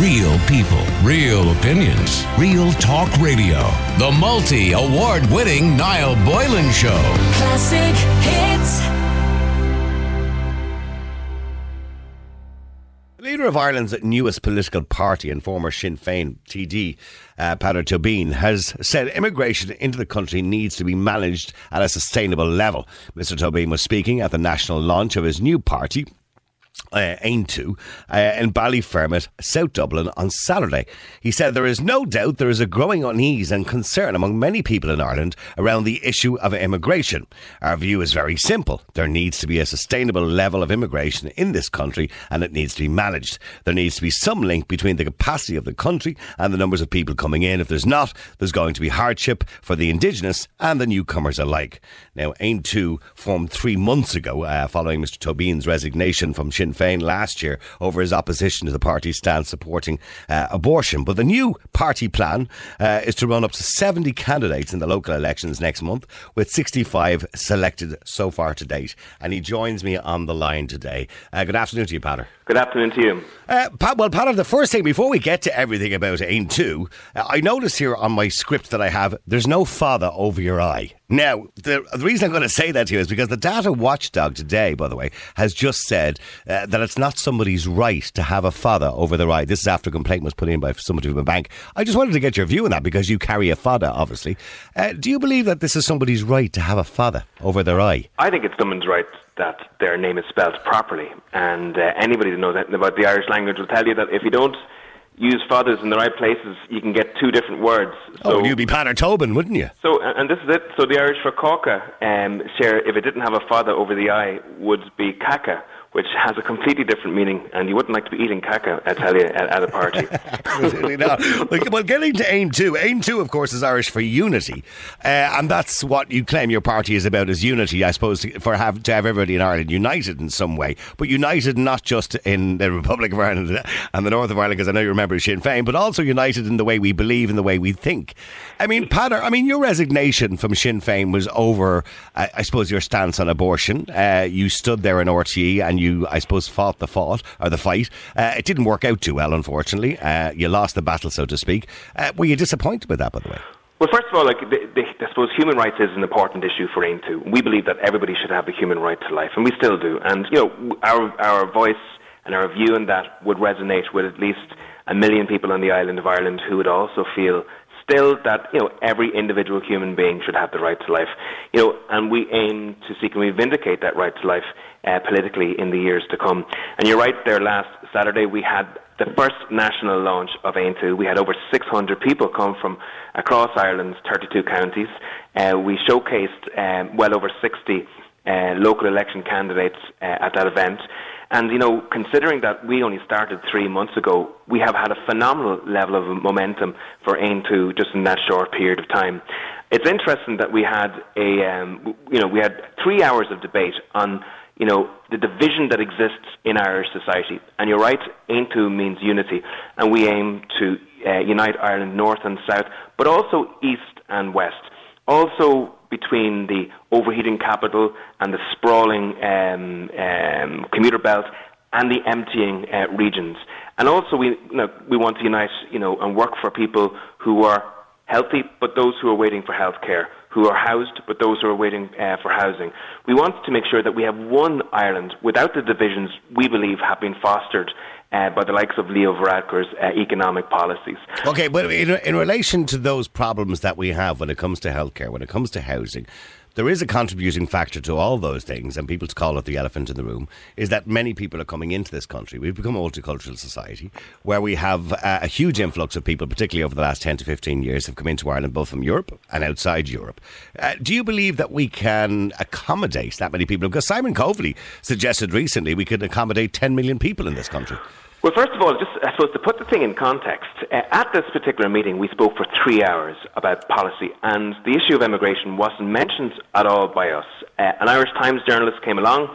Real people, real opinions, real talk radio. The multi award winning Niall Boylan Show. Classic hits. The leader of Ireland's newest political party and former Sinn Féin TD, uh, Peadar Tóibín, has said immigration into the country needs to be managed at a sustainable level. Mr. Tóibín was speaking at the national launch of his new party, uh, Aontú uh, in Ballyfermot, South Dublin on Saturday. He said there is no doubt there is a growing unease and concern among many people in Ireland around the issue of immigration. Our view is very simple. There needs to be a sustainable level of immigration in this country and it needs to be managed. There needs to be some link between the capacity of the country and the numbers of people coming in. If there's not, there's going to be hardship for the indigenous and the newcomers alike. Now, Aontú formed three months ago uh, following Mr. Tóibín's resignation from Sinn Féin last year over his opposition to the party's stance supporting uh, abortion. But the new party plan uh, is to run up to 70 candidates in the local elections next month, with 65 selected so far to date. And he joins me on the line today. Uh, good afternoon to you, Peadar. Good afternoon to you. Uh, Pat, well, Peadar, the first thing before we get to everything about Aontú, uh, I notice here on my script that I have there's no fada over your eye. Now, the, the reason I'm going to say that to you is because the data watchdog today, by the way, has just said uh, that it's not somebody's right to have a fada over the eye. This is after a complaint was put in by somebody from a bank. I just wanted to get your view on that because you carry a fada, obviously. Uh, do you believe that this is somebody's right to have a fada over their eye? I think it's someone's right that their name is spelled properly. And uh, anybody who knows anything about the Irish language will tell you that if you don't use fadas in the right places, you can get two different words. So, oh, you'd be Pater Tobin, wouldn't you? So, and this is it. So the Irish for caca, um, share, if it didn't have a fada over the eye, would be caca which has a completely different meaning, and you wouldn't like to be eating caca, I tell you, at, at a party. Absolutely not. Well, getting to Aontú, AIM 2, of course, is Irish for unity, uh, and that's what you claim your party is about: is unity. I suppose to, for have to have everybody in Ireland united in some way, but united not just in the Republic of Ireland and the North of Ireland, because I know you remember Sinn Féin, but also united in the way we believe, in the way we think. I mean, Peadar, I mean, your resignation from Sinn Féin was over, I, I suppose, your stance on abortion. Uh, you stood there in RTE and you you, I suppose, fought the fought or the fight. Uh, it didn't work out too well, unfortunately. Uh, you lost the battle, so to speak. Uh, were you disappointed with that, by the way? Well, first of all, like the, the, I suppose human rights is an important issue for Aontú. We believe that everybody should have the human right to life, and we still do. And you know, our our voice and our view in that would resonate with at least a million people on the island of Ireland who would also feel still that you know every individual human being should have the right to life. You know, and we aim to seek and we vindicate that right to life uh, politically in the years to come. And you're right. There last Saturday we had the first national launch of Aontú. We had over 600 people come from across Ireland's 32 counties. Uh, we showcased um, well over 60 uh, local election candidates uh, at that event. And, you know, considering that we only started three months ago, we have had a phenomenal level of momentum for Aontú just in that short period of time. It's interesting that we had a, um, you know, we had three hours of debate on, you know, the division that exists in Irish society. And you're right, Aontú means unity, and we aim to uh, unite Ireland north and south, but also east and west. Also between the overheating capital and the sprawling um, um, commuter belt and the emptying uh, regions. And also, we, you know, we want to unite you know, and work for people who are healthy, but those who are waiting for health care, who are housed, but those who are waiting uh, for housing. We want to make sure that we have one Ireland without the divisions we believe have been fostered uh, by the likes of Leo Varadkar's uh, economic policies. Okay, but in, in relation to those problems that we have when it comes to healthcare, when it comes to housing, there is a contributing factor to all those things, and people call it the elephant in the room, is that many people are coming into this country. We've become a multicultural society where we have uh, a huge influx of people, particularly over the last 10 to 15 years, have come into Ireland both from Europe and outside Europe. Uh, do you believe that we can accommodate that many people? Because Simon Coveney suggested recently we could accommodate 10 million people in this country. Well, first of all, just I suppose to put the thing in context, uh, at this particular meeting, we spoke for three hours about policy, and the issue of immigration wasn't mentioned at all by us. Uh, an Irish Times journalist came along,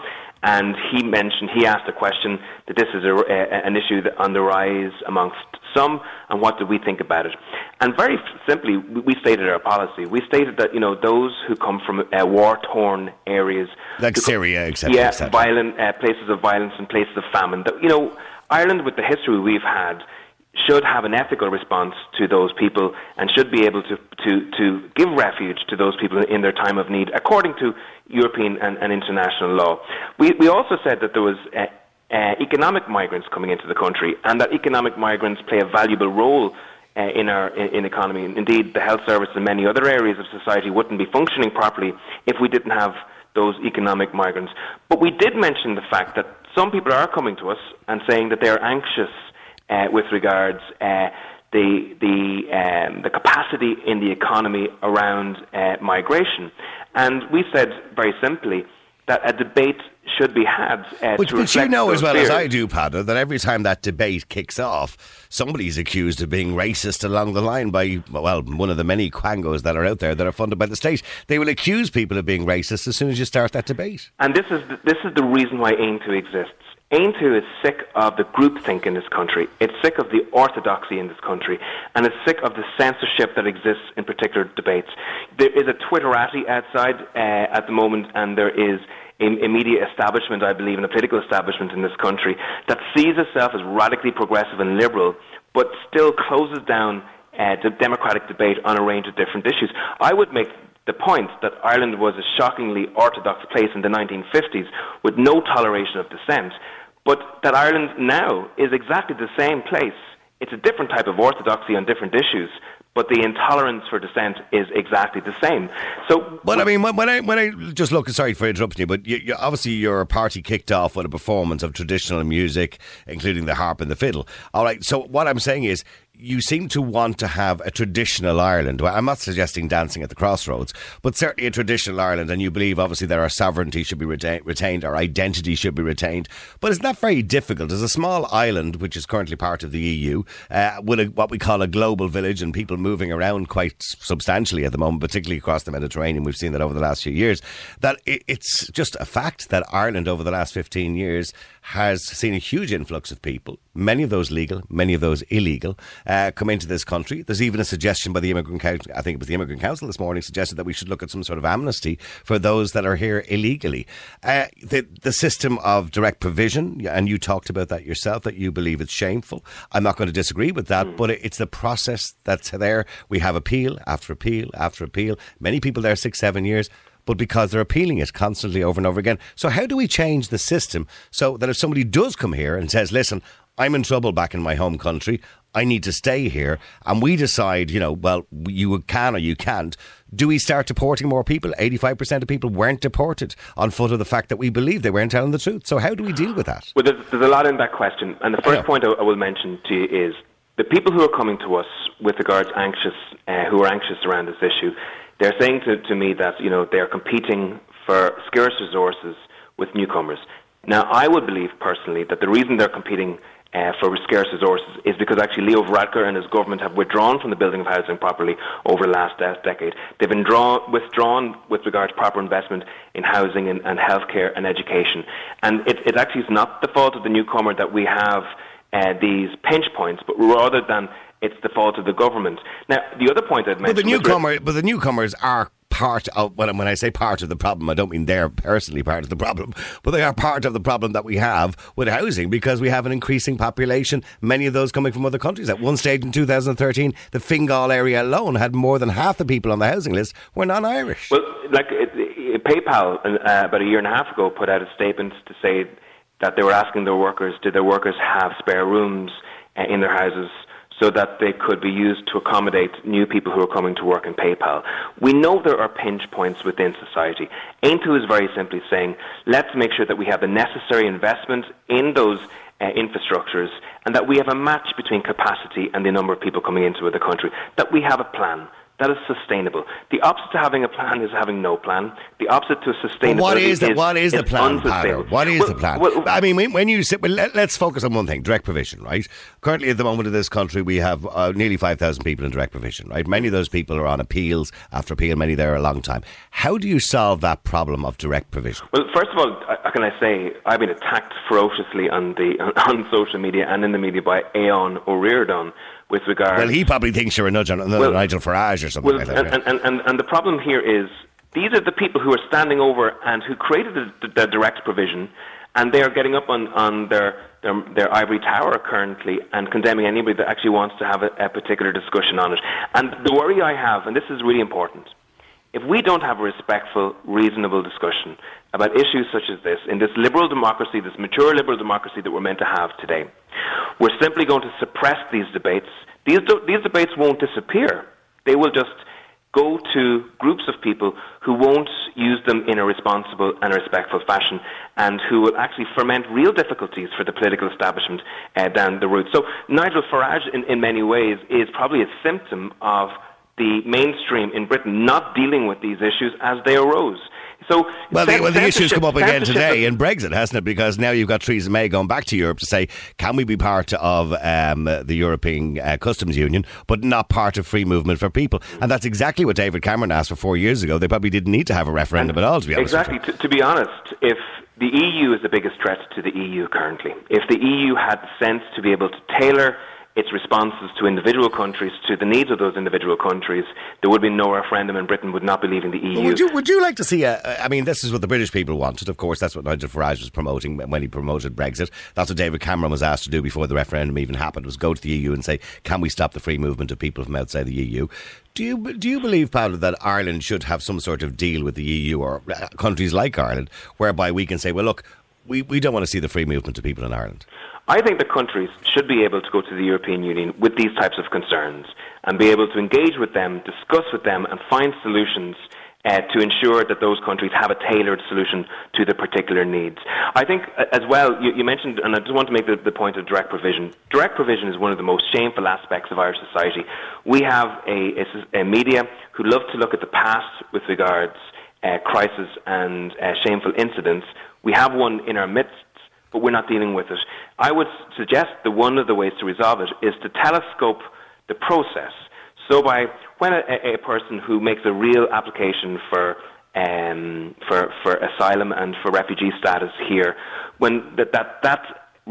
and he mentioned, he asked a question that this is a, uh, an issue on the rise amongst some, and what do we think about it? And very simply, we stated our policy. We stated that you know those who come from uh, war-torn areas, like Syria, etc., yeah, et violent uh, places of violence and places of famine, that you know Ireland, with the history we've had, should have an ethical response to those people and should be able to, to, to give refuge to those people in their time of need according to European and, and international law. We, we also said that there was uh, uh, economic migrants coming into the country and that economic migrants play a valuable role uh, in our in, in economy. Indeed, the health service and many other areas of society wouldn't be functioning properly if we didn't have those economic migrants. But we did mention the fact that some people are coming to us and saying that they are anxious uh, with regards uh, the the um, the capacity in the economy around uh, migration, and we said very simply that a debate should be had. Uh, but you know as well as. I do, Peadar, that every time that debate kicks off, somebody's accused of being racist along the line by, well, one of the many quangos that are out there that are funded by the state. They will accuse people of being racist as soon as you start that debate. And this is the, this is the reason why Aontú exists. Aontú is sick of the groupthink in this country. It's sick of the orthodoxy in this country, and it's sick of the censorship that exists in particular debates. There is a Twitterati outside uh, at the moment, and there is a media establishment, I believe, and a political establishment in this country that sees itself as radically progressive and liberal, but still closes down uh, the democratic debate on a range of different issues. I would make the point that Ireland was a shockingly orthodox place in the 1950s with no toleration of dissent, but that Ireland now is exactly the same place. It's a different type of orthodoxy on different issues, but the intolerance for dissent is exactly the same. So, But I mean, when I when I just look, sorry for interrupting you, but you, you, obviously your party kicked off with a performance of traditional music, including the harp and the fiddle. All right, so what I'm saying is. You seem to want to have a traditional Ireland. Well, I'm not suggesting dancing at the crossroads, but certainly a traditional Ireland, and you believe obviously that our sovereignty should be reta- retained, our identity should be retained. But it's not very difficult. As a small island, which is currently part of the EU, uh, with a, what we call a global village and people moving around quite substantially at the moment, particularly across the Mediterranean. We've seen that over the last few years. That it, it's just a fact that Ireland over the last 15 years has seen a huge influx of people, many of those legal, many of those illegal, uh, come into this country. There's even a suggestion by the Immigrant Council, I think it was the Immigrant Council this morning, suggested that we should look at some sort of amnesty for those that are here illegally. Uh, the, the system of direct provision, and you talked about that yourself, that you believe it's shameful. I'm not going to disagree with that, but it's the process that's there. We have appeal after appeal after appeal. Many people there six, seven years but because they're appealing it constantly over and over again. So, how do we change the system so that if somebody does come here and says, listen, I'm in trouble back in my home country, I need to stay here, and we decide, you know, well, you can or you can't, do we start deporting more people? 85% of people weren't deported on foot of the fact that we believe they weren't telling the truth. So, how do we deal with that? Well, there's, there's a lot in that question, and the first Yeah. point I, I will mention to you is the people who are coming to us with regards anxious, uh, who are anxious around this issue. They're saying to, to me that you know they are competing for scarce resources with newcomers. Now, I would believe personally that the reason they're competing uh, for scarce resources is because actually Leo Varadkar and his government have withdrawn from the building of housing properly over the last de- decade. They've been draw- withdrawn with regard to proper investment in housing and, and healthcare and education. And it, it actually is not the fault of the newcomer that we have uh, these pinch points, but rather than it's the fault of the government. Now, the other point I'd But the mention... with re- newcomer, but the newcomers are part of when, when I say part of the problem, I don't mean they're personally part of the problem, but they are part of the problem that we have with housing because we have an increasing population. Many of those coming from other countries. At one stage in 2013, the Fingal area alone had more than half the people on the housing list were non-Irish. Well, like it, it, PayPal uh, about a year and a half ago put out a statement to say that they were asking their workers, did their workers have spare rooms uh, in their houses so that they could be used to accommodate new people who are coming to work in PayPal. We know there are pinch points within society. Aontú is very simply saying, let's make sure that we have the necessary investment in those uh, infrastructures and that we have a match between capacity and the number of people coming into the country, that we have a plan that is sustainable. The opposite to having a plan is having no plan. The opposite to sustainability what is the is, what is the plan? What is Well, the plan? well, I mean, when, when you sit, well, let, us focus on one thing: direct provision, right? Currently, at the moment in this country, we have uh, nearly five thousand people in direct provision, right? Many of those people are on appeals after appeal. Many there a long time. How do you solve that problem of direct provision? Well, first of all, uh, can I say I've been attacked ferociously on the on social media and in the media by Aodhán Ó Ríordáin with regard. Well, he probably thinks you're a nudge on another Well- Nigel Farage or something Well, like that. and, and, and, and the problem here is these are the people who are standing over and who created the, the direct provision And they are getting up on, on their, their, their ivory tower currently and condemning anybody that actually wants to have a, a particular discussion on it. And the worry I have, and this is really important, if we don't have a respectful, reasonable discussion about issues such as this in this liberal democracy, this mature liberal democracy that we're meant to have today, we're simply going to suppress these debates. These, these debates won't disappear. They will just go to groups of people who won't use them in a responsible and respectful fashion and who will actually ferment real difficulties for the political establishment uh, down the road. So Nigel Farage, in, in many ways, is probably a symptom of the mainstream in Britain not dealing with these issues as they arose. So well, the, well, the issues come up again today in Brexit, hasn't it? Because now you've got Theresa May going back to Europe to say, can we be part of um, the European uh, Customs Union, but not part of free movement for people? And that's exactly what David Cameron asked for four years ago. They probably didn't need to have a referendum and at all, to be honest. Exactly. To, to be honest, if the EU is the biggest threat to the EU currently, if the EU had the sense to be able to tailor its responses to individual countries, to the needs of those individual countries, there would be no referendum and Britain would not be leaving the EU. Would you, would you like to see a, I mean, this is what the British people wanted. Of course, that's what Nigel Farage was promoting when he promoted Brexit. That's what David Cameron was asked to do before the referendum even happened, was go to the EU and say, can we stop the free movement of people from outside the EU? Do you do you believe, Paolo, that Ireland should have some sort of deal with the EU or uh, countries like Ireland, whereby we can say, well, look, we, we don't want to see the free movement of people in Ireland? I think the countries should be able to go to the European Union with these types of concerns and be able to engage with them, discuss with them, and find solutions uh, to ensure that those countries have a tailored solution to their particular needs. I think, uh, as well, you, you mentioned, and I just want to make the, the, point of direct provision. Direct provision is one of the most shameful aspects of Irish society. We have a, a, a media who love to look at the past with regards uh, crisis and uh, shameful incidents. We have one in our midst but we're not dealing with it. I would suggest that one of the ways to resolve it is to telescope the process. So by when a, a person who makes a real application for um, for for asylum and for refugee status here, when that that that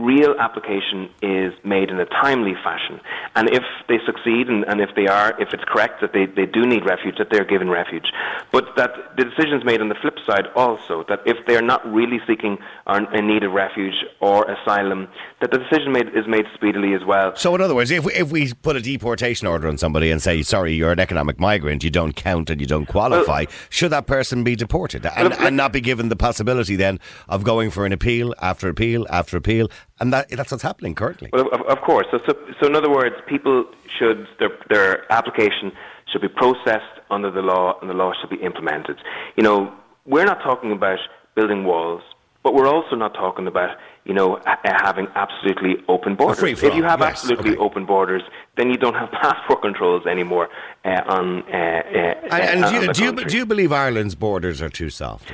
real application is made in a timely fashion. And if they succeed and, and, if they are, if it's correct that they, they do need refuge, that they're given refuge. But that the decision is made on the flip side also, that if they're not really seeking or in need of refuge or asylum, that the decision made, is made speedily as well. So in other words, if we, if we put a deportation order on somebody and say, sorry, you're an economic migrant, you don't count and you don't qualify, well, should that person be deported and, well, and not be given the possibility then of going for an appeal after appeal after appeal and that, that's what's happening currently. Well, of, of course. So, so, so, in other words, people should their their application should be processed under the law, and the law should be implemented. You know, we're not talking about building walls, but we're also not talking about you know having absolutely open borders. If you have yes, absolutely okay. open borders, then you don't have passport controls anymore uh, on. Uh, uh, and, and do, you, do, you, do you believe Ireland's borders are too soft?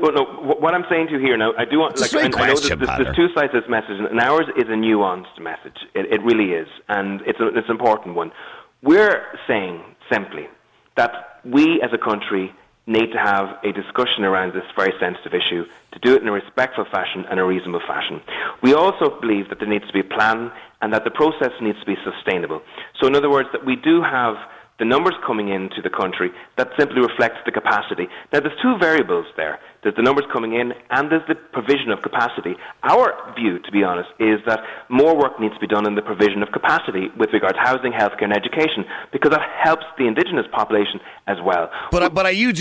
Well, no, what I'm saying to you here now, I do want. It's like, I, know there's, there's, there's, two sides to this message, and ours is a nuanced message. It, it really is, and it's, a, it's an important one. We're saying simply that we as a country need to have a discussion around this very sensitive issue, to do it in a respectful fashion and a reasonable fashion. We also believe that there needs to be a plan and that the process needs to be sustainable. So, in other words, that we do have the numbers coming into the country, that simply reflects the capacity. Now, there's two variables there. There's the numbers coming in and there's the provision of capacity. Our view, to be honest, is that more work needs to be done in the provision of capacity with regard to housing, healthcare and education because that helps the indigenous population as well. But, but are you,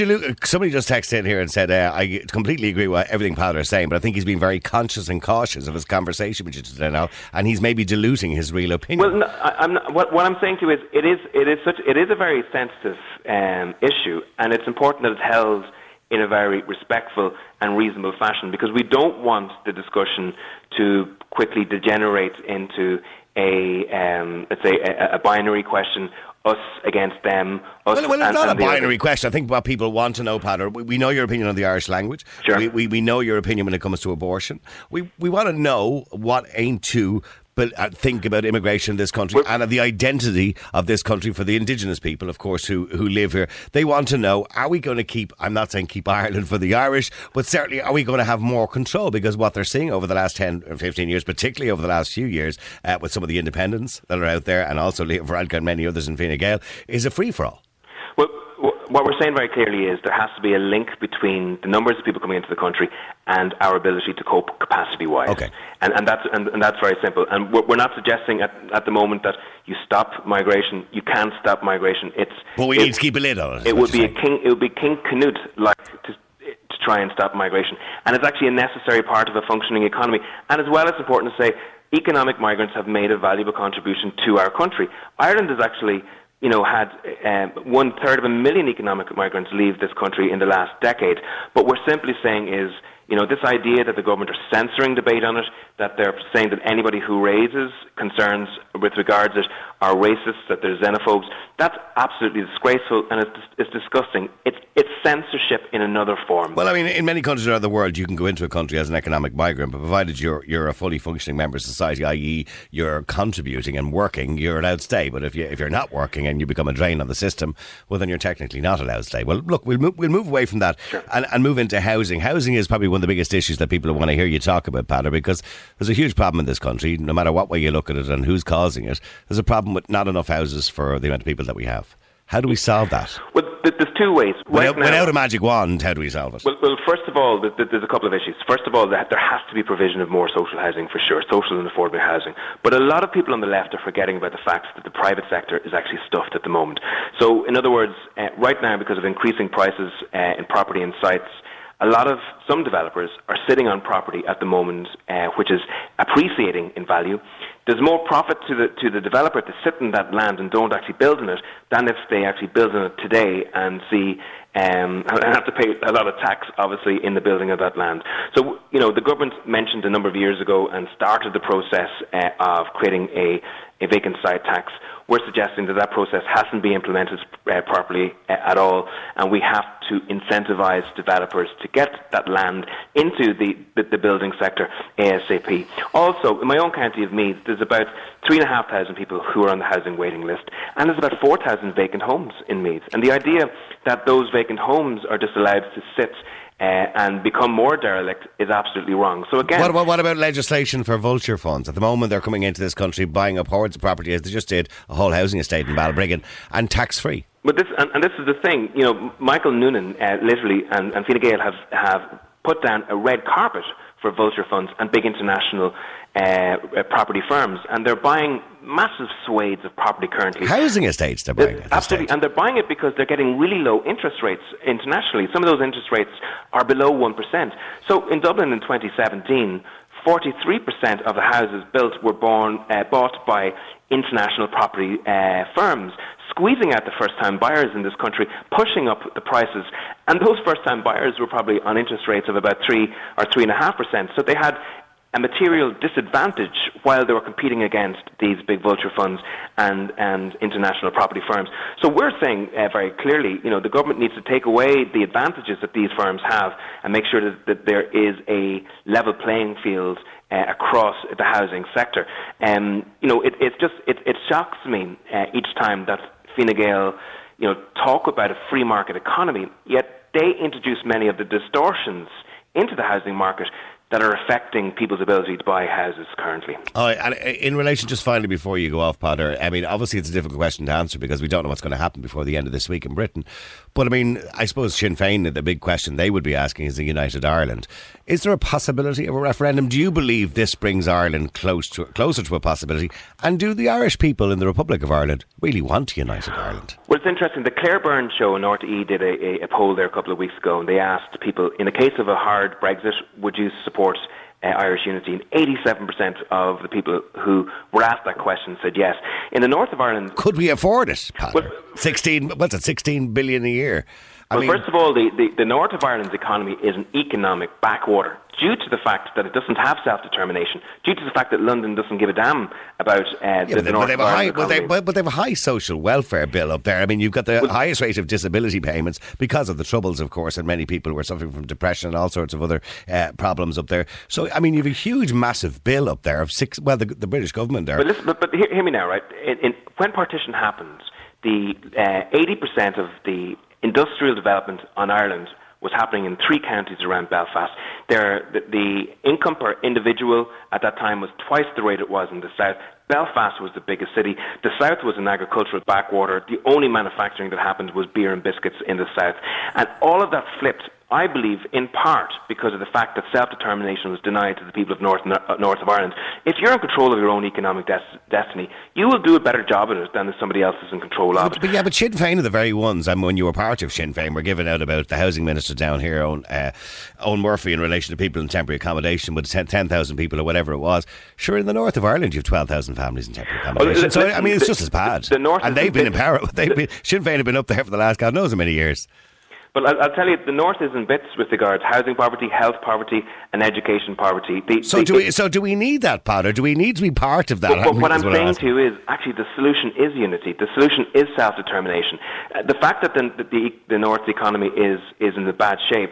somebody just texted in here and said, uh, I completely agree with everything Paolo is saying, but I think he's been very conscious and cautious of his conversation with you today now, and he's maybe diluting his real opinion. Well, no, I, am what, what, I'm saying to you is, it is, it is, such, it is a very sensitive um, issue, and it's important that it's held in a very respectful and reasonable fashion because we don't want the discussion to quickly degenerate into a, um, let's say, a, a binary question us against them. well, well, it's and, not and a binary other. question. I think what people want to know, Pat, we, we, know your opinion on the Irish language. Sure. We, we, we know your opinion when it comes to abortion. We, we want to know what Aontú but uh, think about immigration in this country and the identity of this country for the indigenous people, of course, who, who live here. They want to know, are we going to keep, I'm not saying keep Ireland for the Irish, but certainly are we going to have more control? Because what they're seeing over the last 10 or 15 years, particularly over the last few years, uh, with some of the independents that are out there and also Leo Varadkar and many others in Fine Gael, is a free-for-all. Well, what we're saying very clearly is there has to be a link between the numbers of people coming into the country and our ability to cope capacity-wise. Okay. And, and, that's, and, and, that's very simple. And we're, we're not suggesting at, at the moment that you stop migration. You can't stop migration. It's, but we it, need to keep a lid on it. It would be a king. It would be King Canute like to, to try and stop migration. And it's actually a necessary part of a functioning economy. And as well, it's important to say economic migrants have made a valuable contribution to our country. Ireland is actually you know, had um, one third of a million economic migrants leave this country in the last decade. But we're simply saying is, you know, this idea that the government are censoring debate on it, that they're saying that anybody who raises concerns with regards to it are racists, that they're xenophobes, that's absolutely disgraceful and it's, it's disgusting. It's, it's censorship in another form. Well, I mean, in many countries around the world, you can go into a country as an economic migrant, but provided you're, you're a fully functioning member of society, i.e., you're contributing and working, you're allowed to stay. But if, you, if you're not working and you become a drain on the system, well, then you're technically not allowed to stay. Well, look, we'll move, we'll move away from that sure. and, and move into housing. Housing is probably one of the biggest issues that people want to hear you talk about, Peadar, because there's a huge problem in this country, no matter what way you look at it and who's causing it. There's a problem with not enough houses for the amount of people that we have. How do we solve that? Well, there's two ways. Right without, now, without, a magic wand, how do we solve it? Well, well, first of all, there's a couple of issues. First of all, there has to be provision of more social housing for sure, social and affordable housing. But a lot of people on the left are forgetting about the fact that the private sector is actually stuffed at the moment. So, in other words, uh, right now, because of increasing prices uh, in property and sites, a lot of some developers are sitting on property at the moment, uh, which is appreciating in value. There's more profit to the to the developer to sit in that land and don't actually build in it than if they actually build in it today and see um, and have to pay a lot of tax, obviously, in the building of that land. So, you know, the government mentioned a number of years ago and started the process uh, of creating a, a vacant site tax we're suggesting that that process hasn't been implemented uh, properly uh, at all, and we have to incentivise developers to get that land into the, the, the, building sector ASAP. Also, in my own county of Meath, there's about 3,500 people who are on the housing waiting list, and there's about 4,000 vacant homes in Meath. And the idea that those vacant homes are just allowed to sit uh, and become more derelict is absolutely wrong. So again, what, what, what, about legislation for vulture funds? At the moment, they're coming into this country buying up hordes of property, as they just did a whole housing estate in Balbriggan, and tax free. But this and, and, this is the thing, you know, Michael Noonan uh, literally and, and Fine Gael have have put down a red carpet for vulture funds and big international uh, uh, property firms, and they're buying massive swathes of property currently. Housing estates, they're buying it. Absolutely, and they're buying it because they're getting really low interest rates internationally. Some of those interest rates are below 1%. So in Dublin in 2017, 43% of the houses built were born, uh, bought by international property uh, firms, squeezing out the first time buyers in this country, pushing up the prices. And those first time buyers were probably on interest rates of about 3 or 3.5%. So they had a material disadvantage while they were competing against these big vulture funds and, and international property firms. So we're saying uh, very clearly, you know, the government needs to take away the advantages that these firms have and make sure that, that there is a level playing field uh, across the housing sector. Um, you know, it, it's just it, it shocks me uh, each time that Fine Gael, you know, talk about a free market economy, yet they introduce many of the distortions into the housing market that are affecting people's ability to buy houses currently. Oh, and uh, in relation, just finally before you go off, Peadar, I mean, obviously it's a difficult question to answer because we don't know what's going to happen before the end of this week in Britain. But I mean, I suppose Sinn Féin, the big question they would be asking is the united Ireland. Is there a possibility of a referendum? Do you believe this brings Ireland close to, closer to a possibility? And do the Irish people in the Republic of Ireland really want united Ireland? Well, it's interesting. The Claire Byrne show in RTE did a, a, a poll there a couple of weeks ago, and they asked people, in the case of a hard Brexit, would you support reports uh, Irish unity, and 87% of the people who were asked that question said yes. In the north of Ireland, could we afford it? Well, 16, what's it, 16 billion a year? I well, mean, first of all, the, the, the north of Ireland's economy is an economic backwater due to the fact that it doesn't have self-determination, due to the fact that London doesn't give a damn about uh, yeah, the, the north of Ireland but they, but they have a high social welfare bill up there. I mean, you've got the well, highest rate of disability payments because of the troubles, of course, and many people were suffering from depression and all sorts of other uh, problems up there. So, I mean, you have a huge, massive bill up there of six. Well, the, the British government there. But, listen, but, but hear, hear, me now, right? In, in, when partition happens, the uh, eighty percent of the industrial development on Ireland was happening in three counties around Belfast. There, the, the income per individual at that time was twice the rate it was in the south. Belfast was the biggest city. The south was an agricultural backwater. The only manufacturing that happened was beer and biscuits in the south. And all of that flipped I believe, in part because of the fact that self-determination was denied to the people of North, uh, North of Ireland. If you're in control of your own economic des- destiny, you will do a better job at it than if somebody else is in control of it. But yeah, but Sinn Féin are the very ones. I mean, when you were part of Sinn Féin, we were giving out about the housing minister down here, Owen, uh, Eoghan Murphy, in relation to people in temporary accommodation with 10,000 people or whatever it was. Sure, in the north of Ireland, you have 12,000 families in temporary accommodation. Well, so, I mean, it's the, just as bad. The north and they've been in power. They've been, Sinn Féin have been up there for the last God knows how many years. But I'll, I'll, tell you, the North is in bits with regards housing poverty, health poverty, and education poverty. The, so, the, do we, so do we need that, Peadar? Do we need to be part of that? But, but what I'm saying to you is, actually, the solution is unity. The solution is self-determination. Uh, the fact that the, the, the North's economy is, is in the bad shape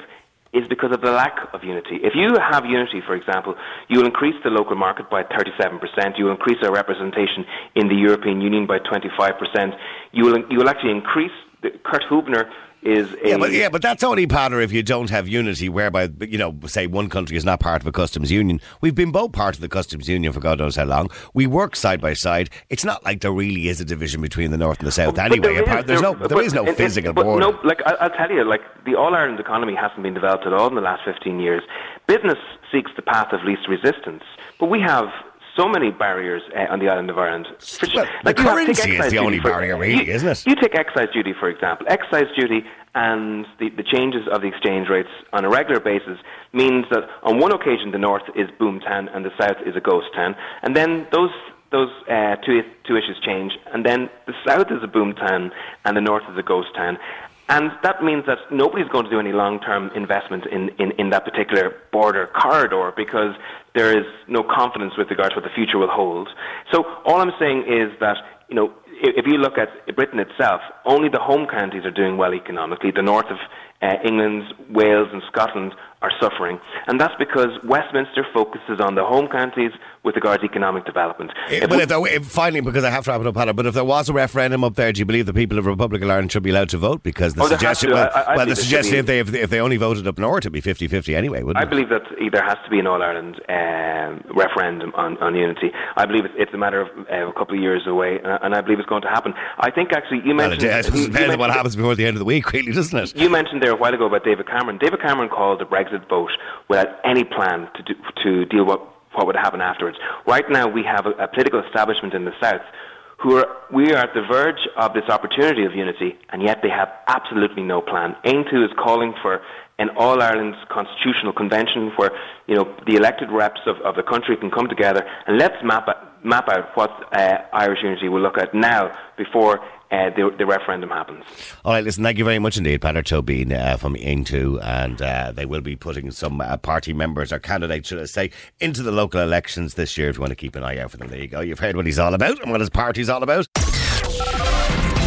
is because of the lack of unity. If you have unity, for example, you will increase the local market by 37%, you will increase our representation in the European Union by 25%, you will, you will actually increase, the, Kurt Hubner is a yeah, but yeah, but that's only Peadar if you don't have unity, whereby you know, say one country is not part of a customs union. We've been both part of the customs union for God knows how long. We work side by side. It's not like there really is a division between the north and the south but anyway. There apart, there's no, there but, is no physical but border. No, like I, will tell you, like the All Ireland economy hasn't been developed at all in the last 15 years. Business seeks the path of least resistance, but we have so many barriers uh, on the island of Ireland. Well, like the currency is the only barrier, really, you, isn't it? You take excise duty, for example. Excise duty and the, the changes of the exchange rates on a regular basis means that on one occasion the north is boom town and the south is a ghost town, and then those those uh, two two issues change, and then the south is a boom town and the north is a ghost town. And that means that nobody's going to do any long-term investment in, in, in that particular border corridor because there is no confidence with regard to what the future will hold. So all I'm saying is that, you know, if you look at Britain itself, only the home counties are doing well economically. The north of uh, England, Wales, and Scotland are suffering. And that's because Westminster focuses on the home counties with regards to economic development. Uh, but if, there, if finally, because I have to wrap it up, Hannah, but if there was a referendum up there, do you believe the people of Republic of Ireland should be allowed to vote? Because the oh, suggestion, well, I, I well the suggestion if they, if they, if they only voted up north, it'd be 50-50 anyway, wouldn't I it? believe that there has to be an All-Ireland um, referendum on, on unity. I believe it's, it's a matter of uh, a couple of years away, uh, and I believe it's going to happen. I think actually you mentioned... Well, it depends on what happens before the end of the week, really, doesn't it? You mentioned there a while ago about David Cameron. David Cameron called the Brexit vote without any plan to, do, to deal with what would happen afterwards. Right now, we have a, a political establishment in the South who are, we are at the verge of this opportunity of unity, and yet they have absolutely no plan. Aontú is calling for an All Ireland Constitutional Convention where you know the elected reps of, of the country can come together and let's map map out what uh, Irish unity will look at now before uh, the, the, referendum happens. All right, listen, thank you very much indeed, Peadar Tóibín uh, from Aontú, and uh, they will be putting some uh, party members or candidates, should I say, into the local elections this year if you want to keep an eye out for them. There you go. You've heard what he's all about and what his party's all about.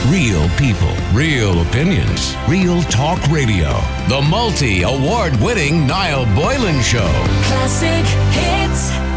Real people, real opinions, real talk radio. The multi award winning Niall Boylan Show. Classic hits.